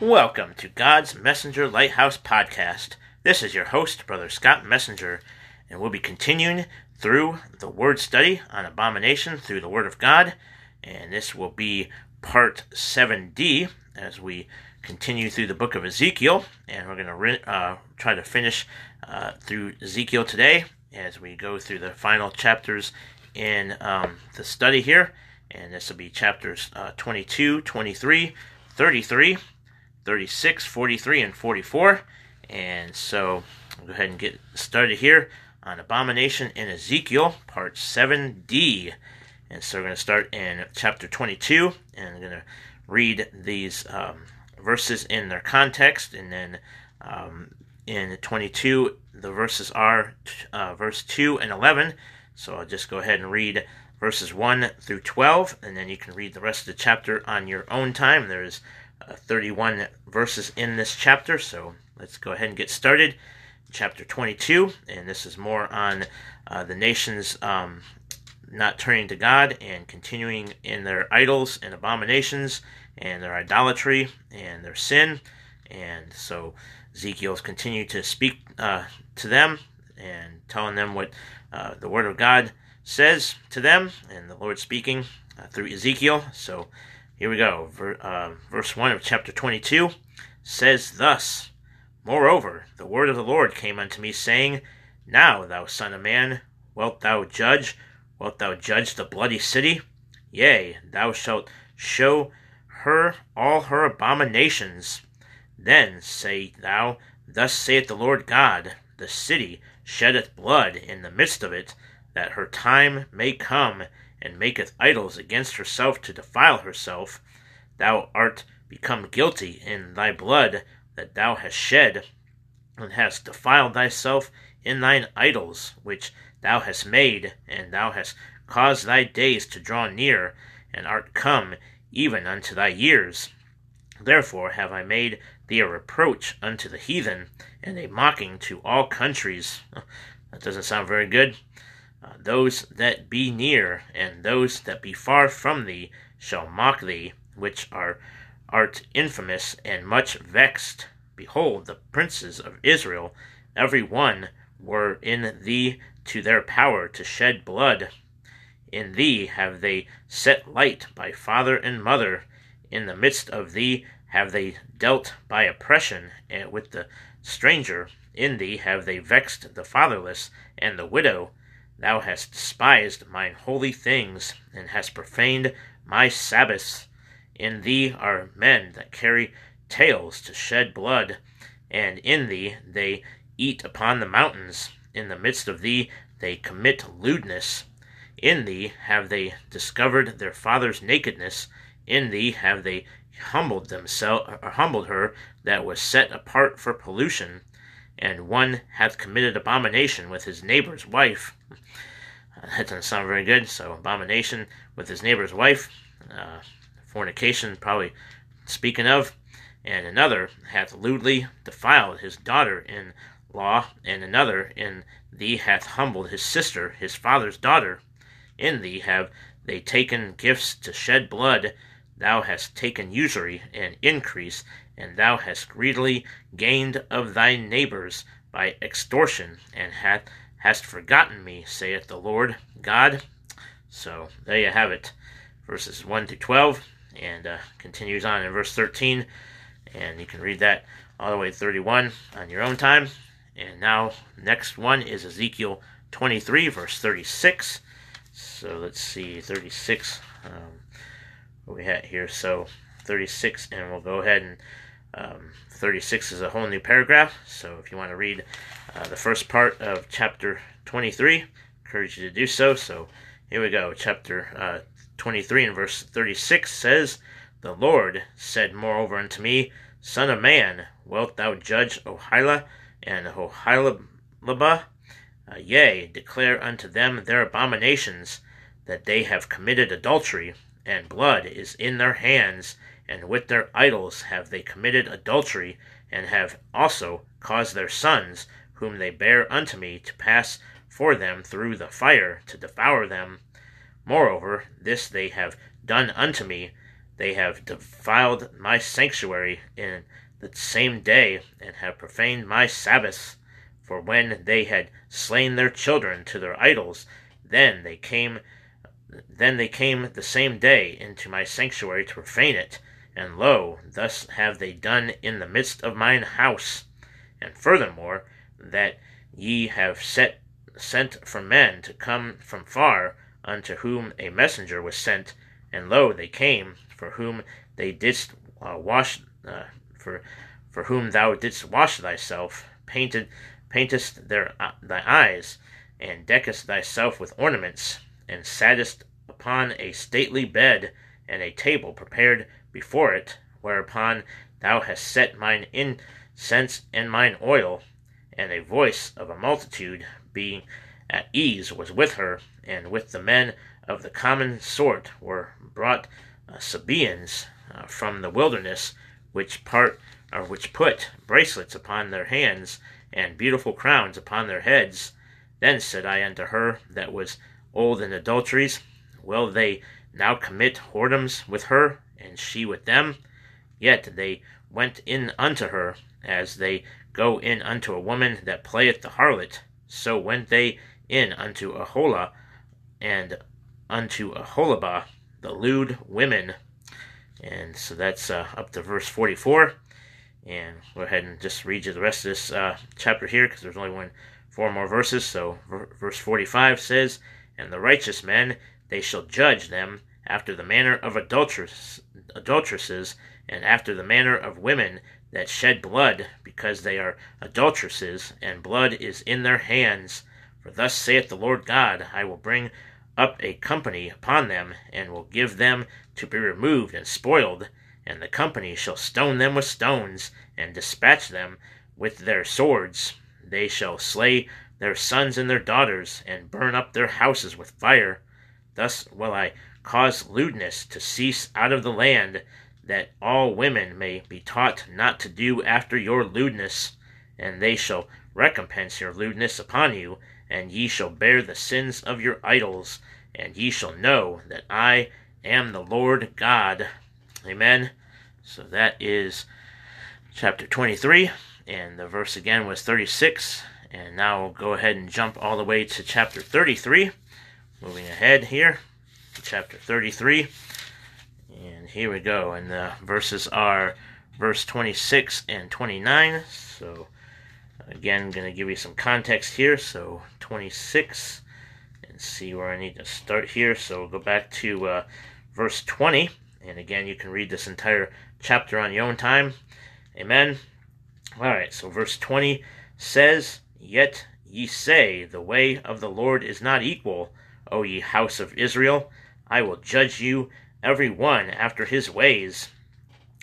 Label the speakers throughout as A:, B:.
A: Welcome to God's Messenger Lighthouse Podcast. This is your host, Brother Scott Messenger, and we'll be continuing through the Word study on abomination through the Word of God. And this will be part 7D as we continue through the book of Ezekiel. And we're going to re- uh, try to finish uh, through Ezekiel today as we go through the final chapters in um, the study here. And this will be chapters uh, 22, 23, 33, 36, 43, and 44. And so I'll go ahead and get started here on Abomination in Ezekiel, part 7D. And so we're going to start in chapter 22, and I'm going to read these um, verses in their context, and then um, in 22, the verses are uh, verse 2 and 11. So I'll just go ahead and read verses 1 through 12, and then you can read the rest of the chapter on your own time. There's 31 verses in this chapter, so let's go ahead and get started. Chapter 22, and this is more on uh, the nations um, not turning to God and continuing in their idols and abominations and their idolatry and their sin. And so Ezekiel's continued to speak uh, to them and telling them what uh, the Word of God says to them, and the Lord speaking uh, through Ezekiel. So here we go. Ver, uh, verse 1 of chapter 22 says thus Moreover, the word of the Lord came unto me, saying, Now, thou son of man, wilt thou judge Wilt thou judge the bloody city? Yea, thou shalt show her all her abominations. Then say thou, Thus saith the Lord God, The city sheddeth blood in the midst of it, that her time may come, and maketh idols against herself to defile herself. Thou art become guilty in thy blood that thou hast shed, and hast defiled thyself in thine idols, which thou hast made, and thou hast caused thy days to draw near, and art come even unto thy years. Therefore have I made thee a reproach unto the heathen, and a mocking to all countries. That doesn't sound very good. Uh, those that be near, and those that be far from thee, shall mock thee, which are art infamous and much vexed. Behold, the princes of Israel, every one, were in thee to their power to shed blood. In thee have they set light by father and mother. In the midst of thee have they dealt by oppression and with the stranger. In thee have they vexed the fatherless and the widow. Thou hast despised mine holy things, and hast profaned my Sabbaths. In thee are men that carry tales to shed blood, and in thee they eat upon the mountains. In the midst of thee they commit lewdness. In thee have they discovered their father's nakedness. In thee have they humbled themselves, humbled her that was set apart for pollution. And one hath committed abomination with his neighbor's wife. Uh, that doesn't sound very good. So abomination with his neighbor's wife, uh, fornication, probably speaking of. And another hath lewdly defiled his daughter in law, and another in thee hath humbled his sister, his father's daughter. In thee have they taken gifts to shed blood. Thou hast taken usury and increase, and thou hast greedily gained of thy neighbors by extortion, and hath, hast forgotten me, saith the Lord God. So there you have it, verses 1 to 12, and uh, continues on in verse 13, and you can read that all the way to 31 on your own time. And now, next one is Ezekiel 23, verse 36. So let's see, 36. Um, what we had here. So 36, and we'll go ahead and um, 36 is a whole new paragraph. So if you want to read uh, the first part of chapter 23, I encourage you to do so. So here we go. Chapter uh, 23 and verse 36 says, The Lord said moreover unto me, Son of man, wilt thou judge Aholah? and Aholibah, uh, yea, declare unto them their abominations, that they have committed adultery, and blood is in their hands, and with their idols have they committed adultery, and have also caused their sons, whom they bear unto me, to pass for them through the fire, to devour them. Moreover, this they have done unto me, they have defiled my sanctuary in the same day, and have profaned my Sabbaths. For when they had slain their children to their idols, then they came then they came the same day into my sanctuary to profane it, and lo, thus have they done in the midst of mine house. And furthermore, that ye have set sent for men to come from far, unto whom a messenger was sent, and lo, they came, for whom they didst uh, wash, uh, for for whom thou didst wash thyself, painted, paintest their uh, thy eyes, and deckest thyself with ornaments, and sattest upon a stately bed, and a table prepared before it, whereupon thou hast set mine incense and mine oil, and a voice of a multitude, being at ease, was with her, and with the men of the common sort were brought uh, Sabaeans uh, from the wilderness, which part or which put bracelets upon their hands and beautiful crowns upon their heads. Then said I unto her that was old in adulteries, Will they now commit whoredoms with her, and she with them? Yet they went in unto her, as they go in unto a woman that playeth the harlot. So went they in unto Aholah and unto Aholibah, the lewd women. And so that's uh, up to verse 44. And go ahead and just read you the rest of this uh, chapter here because there's only one, four more verses. So verse 45 says, And the righteous men, they shall judge them after the manner of adulteress, adulteresses, and after the manner of women that shed blood, because they are adulteresses, and blood is in their hands. For thus saith the Lord God, I will bring up a company upon them, and will give them to be removed and spoiled, and the company shall stone them with stones, and dispatch them with their swords. They shall slay their sons and their daughters, and burn up their houses with fire. Thus will I cause lewdness to cease out of the land, that all women may be taught not to do after your lewdness, and they shall recompense your lewdness upon you, and ye shall bear the sins of your idols, and ye shall know that I am the Lord God. Amen. So that is chapter 23, and the verse again was 36. And now we'll go ahead and jump all the way to chapter 33. Moving ahead here chapter 33. And here we go. And the verses are verse 26 and 29. So, again, going to give you some context here. So, 26, and see where I need to start here. So, we'll go back to uh, verse 20. And again, you can read this entire chapter on your own time. Amen. All right, so verse 20 says, Yet ye say, The way of the Lord is not equal, O ye house of Israel. I will judge you every one after his ways.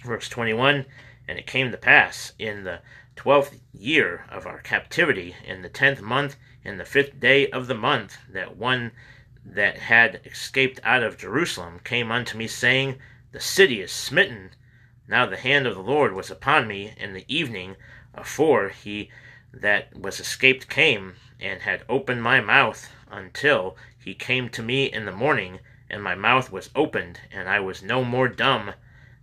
A: Verse 21 And it came to pass in the twelfth year of our captivity, in the tenth month, in the fifth day of the month, that one that had escaped out of Jerusalem came unto me, saying, The city is smitten. Now the hand of the Lord was upon me in the evening, afore he that was escaped came, and had opened my mouth, until he came to me in the morning and my mouth was opened, and I was no more dumb.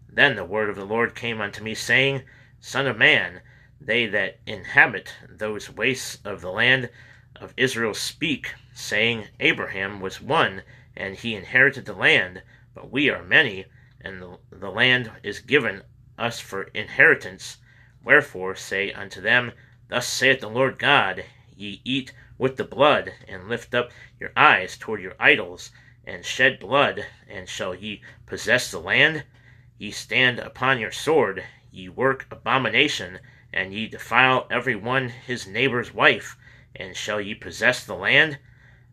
A: Then the word of the Lord came unto me, saying, Son of man, they that inhabit those wastes of the land of Israel speak, saying, Abraham was one, and he inherited the land, but we are many, and the, the land is given us for inheritance. Wherefore say unto them, Thus saith the Lord God, Ye eat with the blood, and lift up your eyes toward your idols, and shed blood, and shall ye possess the land? Ye stand upon your sword, ye work abomination, and ye defile every one his neighbor's wife, and shall ye possess the land?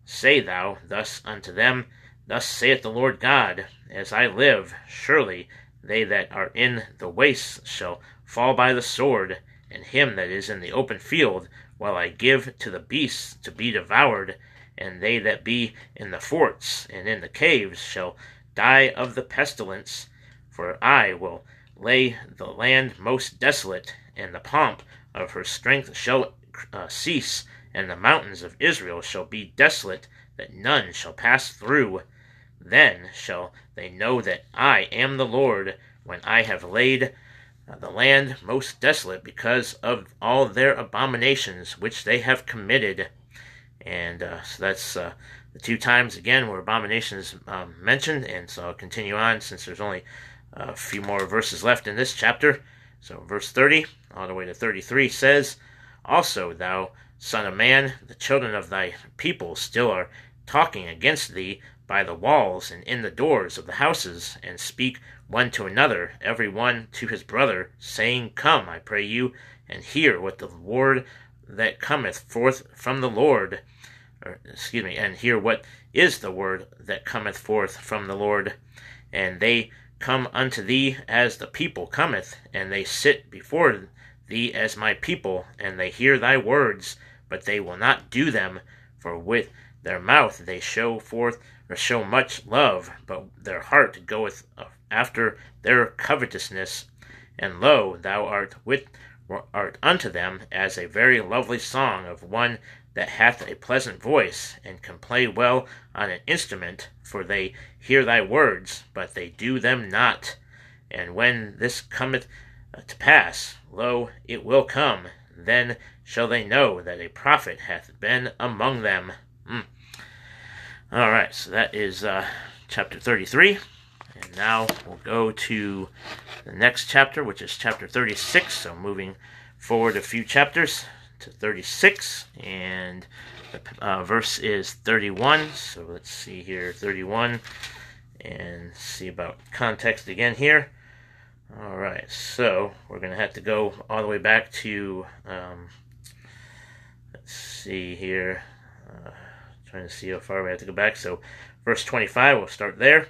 A: Say thou thus unto them, Thus saith the Lord God, As I live, surely they that are in the wastes shall fall by the sword, and him that is in the open field, while I give to the beasts to be devoured, and they that be in the forts and in the caves shall die of the pestilence. For I will lay the land most desolate, and the pomp of her strength shall uh, cease, and the mountains of Israel shall be desolate, that none shall pass through. Then shall they know that I am the Lord when I have laid the land most desolate because of all their abominations which they have committed. And uh, so that's uh, the two times again where abominations um, mentioned. And so I'll continue on since there's only a few more verses left in this chapter. So verse 30 all the way to 33 says, Also thou son of man, the children of thy people still are talking against thee by the walls and in the doors of the houses, and speak one to another, every one to his brother, saying, Come, I pray you, and hear what the word that cometh forth from the Lord, or, excuse me, and hear what is the word that cometh forth from the Lord. And they come unto thee as the people cometh, and they sit before thee as my people, and they hear thy words, but they will not do them, for with their mouth they show forth or show much love, but their heart goeth after their covetousness. And lo, thou art with unto them as a very lovely song of one that hath a pleasant voice, and can play well on an instrument, for they hear thy words, but they do them not. And when this cometh uh, to pass, lo, it will come, then shall they know that a prophet hath been among them. Mm. All right, so that is uh, chapter 33. And now we'll go to the next chapter, which is chapter 36. So moving forward a few chapters to 36, and the uh, verse is 31. So let's see here 31 and see about context again here. All right, so we're going to have to go all the way back to, um, let's see here, uh, trying to see how far we have to go back. So, verse 25, we'll start there.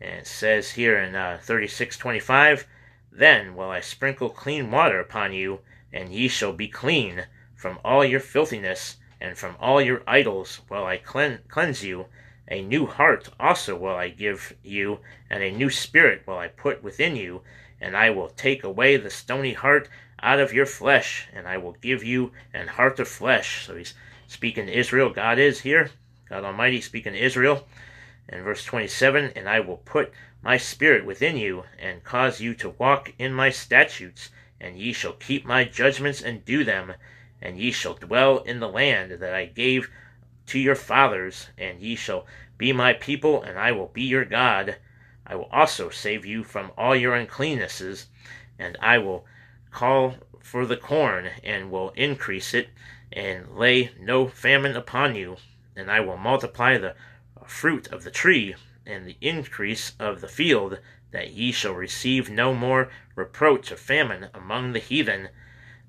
A: And it says here in uh, 36:25, Then will I sprinkle clean water upon you, and ye shall be clean from all your filthiness, and from all your idols will I clean, cleanse you. A new heart also will I give you, and a new spirit will I put within you, and I will take away the stony heart out of your flesh, and I will give you an heart of flesh. So he's speaking to Israel. God is here. God Almighty speaking to Israel. And verse 27 And I will put my spirit within you, and cause you to walk in my statutes, and ye shall keep my judgments and do them, and ye shall dwell in the land that I gave to your fathers, and ye shall be my people, and I will be your God. I will also save you from all your uncleannesses, and I will call for the corn, and will increase it, and lay no famine upon you, and I will multiply the fruit of the tree, and the increase of the field, that ye shall receive no more reproach of famine among the heathen.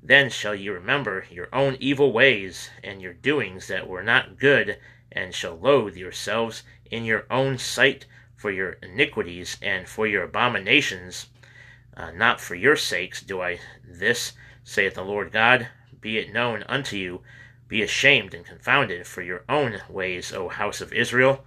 A: Then shall ye remember your own evil ways, and your doings that were not good, and shall loathe yourselves in your own sight for your iniquities and for your abominations. Uh, not for your sakes do I this, saith the Lord God. Be it known unto you be ashamed and confounded for your own ways, O house of Israel.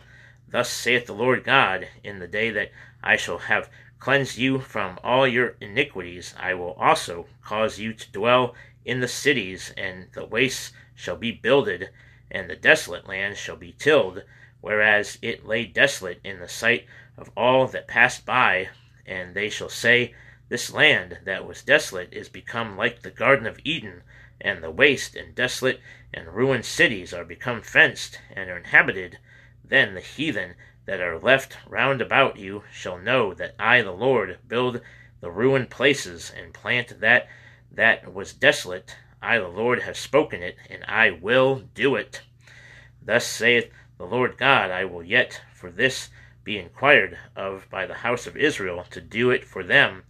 A: Thus saith the Lord God, in the day that I shall have cleansed you from all your iniquities, I will also cause you to dwell in the cities, and the wastes shall be builded, and the desolate land shall be tilled, whereas it lay desolate in the sight of all that passed by. And they shall say, This land that was desolate is become like the Garden of Eden and the waste and desolate and ruined cities are become fenced and are inhabited, then the heathen that are left round about you shall know that I the Lord build the ruined places and plant that that was desolate. I the Lord have spoken it, and I will do it. Thus saith the Lord God, I will yet for this be inquired of by the house of Israel to do it for them.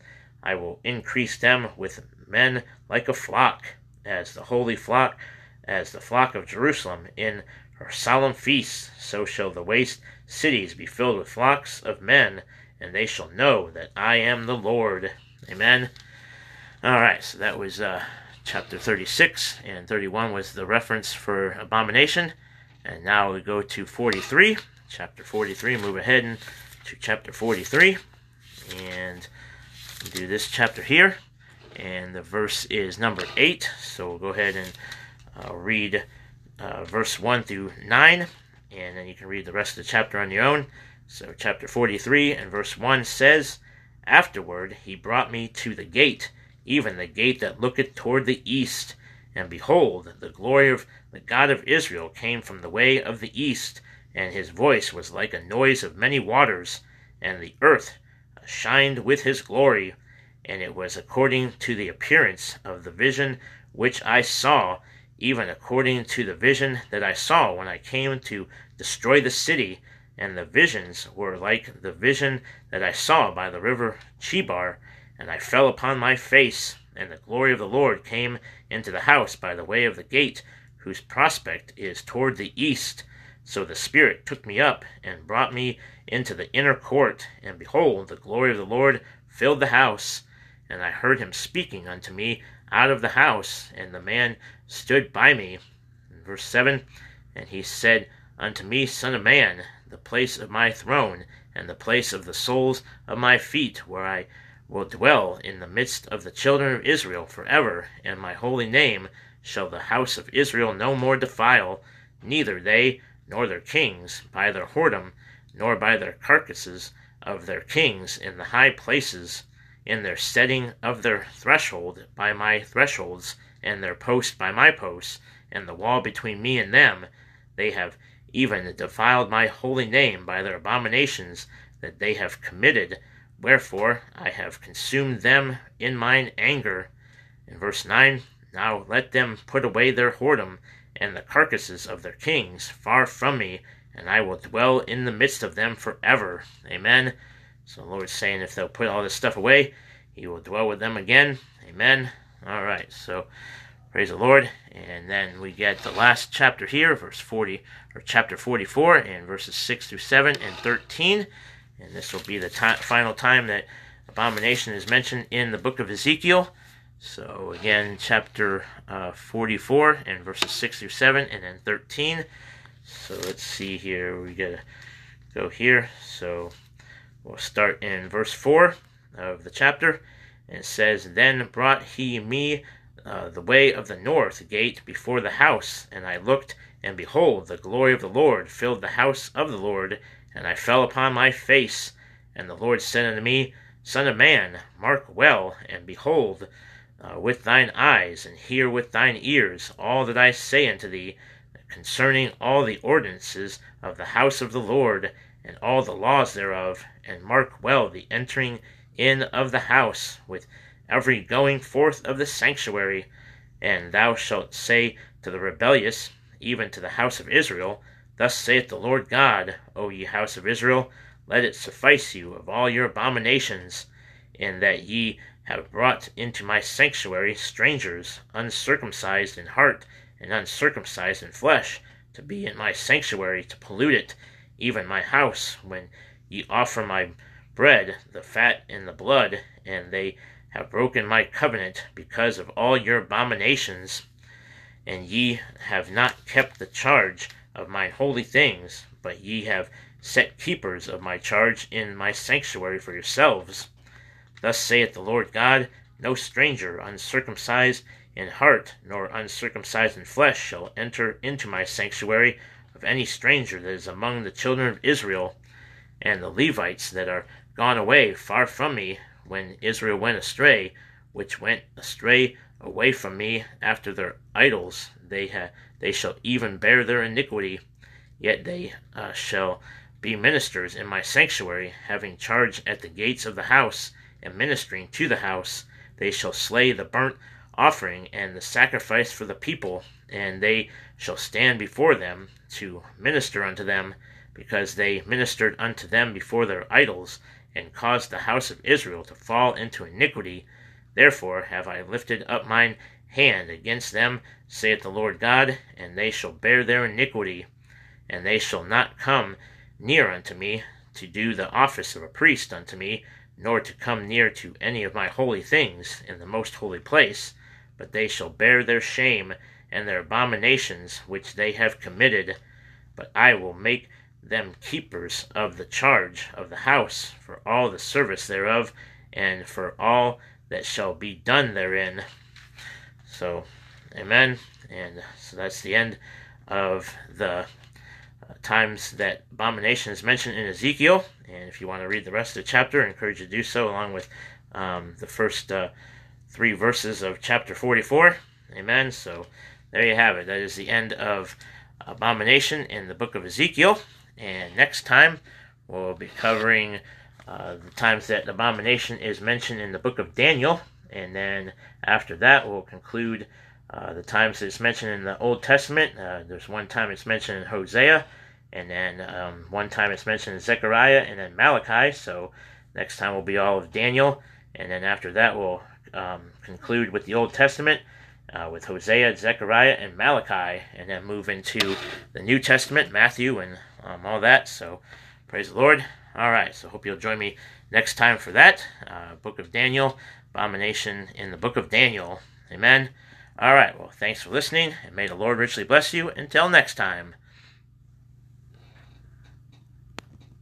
A: I will increase them with men like a flock as the holy flock, as the flock of Jerusalem in her solemn feasts, so shall the waste cities be filled with flocks of men, and they shall know that I am the Lord. Amen. All right, so that was uh, chapter 36, and 31 was the reference for abomination. And now we go to 43, chapter 43, move ahead and to chapter 43, and do this chapter here and the verse is number 8. So we'll go ahead and uh, read uh, verse 1 through 9, and then you can read the rest of the chapter on your own. So, chapter 43 and verse 1 says, Afterward he brought me to the gate, even the gate that looketh toward the east. And behold, the glory of the God of Israel came from the way of the east, and his voice was like a noise of many waters, and the earth shined with his glory. And it was according to the appearance of the vision which I saw, even according to the vision that I saw when I came to destroy the city and the visions were like the vision that I saw by the river Chebar, and I fell upon my face, and the glory of the Lord came into the house by the way of the gate, whose prospect is toward the east. So the Spirit took me up and brought me into the inner court, and behold, the glory of the Lord filled the house. And I heard him speaking unto me out of the house, and the man stood by me. Verse 7 And he said unto me, Son of man, the place of my throne, and the place of the soles of my feet, where I will dwell in the midst of the children of Israel for ever, and my holy name shall the house of Israel no more defile, neither they nor their kings, by their whoredom, nor by their carcasses of their kings in the high places, in their setting of their threshold by my thresholds, and their post by my posts, and the wall between me and them, they have even defiled my holy name by their abominations that they have committed. Wherefore I have consumed them in mine anger. In verse 9, Now let them put away their whoredom and the carcasses of their kings far from me, and I will dwell in the midst of them forever. Amen. So the Lord's saying if they'll put all this stuff away, He will dwell with them again. Amen. All right. So Praise the Lord. And then we get the last chapter here, verse 40, or chapter 44, and verses 6 through 7 and 13. And this will be the time, final time that abomination is mentioned in the book of Ezekiel. So again, chapter uh, 44 and verses 6 through 7 and then 13. So let's see here. We gotta go here. So we'll start in verse 4 of the chapter. And it says, Then brought he me uh, the way of the north gate before the house, and I looked, and behold, the glory of the Lord filled the house of the Lord, and I fell upon my face. And the Lord said unto me, Son of man, mark well, and behold uh, with thine eyes, and hear with thine ears all that I say unto thee concerning all the ordinances of the house of the Lord, and all the laws thereof, and mark well the entering in of the house with every going forth of the sanctuary. And thou shalt say to the rebellious, even to the house of Israel, Thus saith the Lord God, O ye house of Israel, let it suffice you of all your abominations, in that ye have brought into my sanctuary strangers, uncircumcised in heart and uncircumcised in flesh, to be in my sanctuary to pollute it, even my house, when ye offer my bread, the fat and the blood, and they have broken my covenant because of all your abominations, and ye have not kept the charge of mine holy things, but ye have set keepers of my charge in my sanctuary for yourselves. Thus saith the Lord God No stranger uncircumcised in heart nor uncircumcised in flesh shall enter into my sanctuary of any stranger that is among the children of Israel, and the Levites that are gone away far from me when Israel went astray, which went astray away from me after their idols, they ha- they shall even bear their iniquity. Yet they uh, shall be ministers in my sanctuary, having charge at the gates of the house, and ministering to the house. They shall slay the burnt offering and the sacrifice for the people, and they shall stand before them to minister unto them, because they ministered unto them before their idols, and caused the house of Israel to fall into iniquity. Therefore have I lifted up mine hand against them, saith the Lord God, and they shall bear their iniquity, and they shall not come near unto me to do the office of a priest unto me, nor to come near to any of my holy things in the most holy place, but they shall bear their shame and their abominations which they have committed. But I will make them keepers of the charge of the house for all the service thereof, and for all that shall be done therein. So, amen. And so that's the end of the uh, times that abomination is mentioned in Ezekiel. And if you want to read the rest of the chapter, I encourage you to do so, along with um, the first uh, three verses of chapter 44. Amen. So there you have it. That is the end of abomination in the book of Ezekiel. And next time, we'll be covering uh, the times that abomination is mentioned in the book of Daniel. And then after that, we'll conclude uh, the times it's mentioned in the Old Testament. Uh, there's one time it's mentioned in Hosea, and then um, one time it's mentioned in Zechariah, and then Malachi. So next time will be all of Daniel. And then after that, we'll um, conclude with the Old Testament. Uh, with Hosea, Zechariah, and Malachi, and then move into the New Testament, Matthew, and um, all that. So, praise the Lord. All right, so hope you'll join me next time for that. Uh, Book of Daniel, abomination in the Book of Daniel. Amen. All right, well, thanks for listening, and may the Lord richly bless you. Until next time.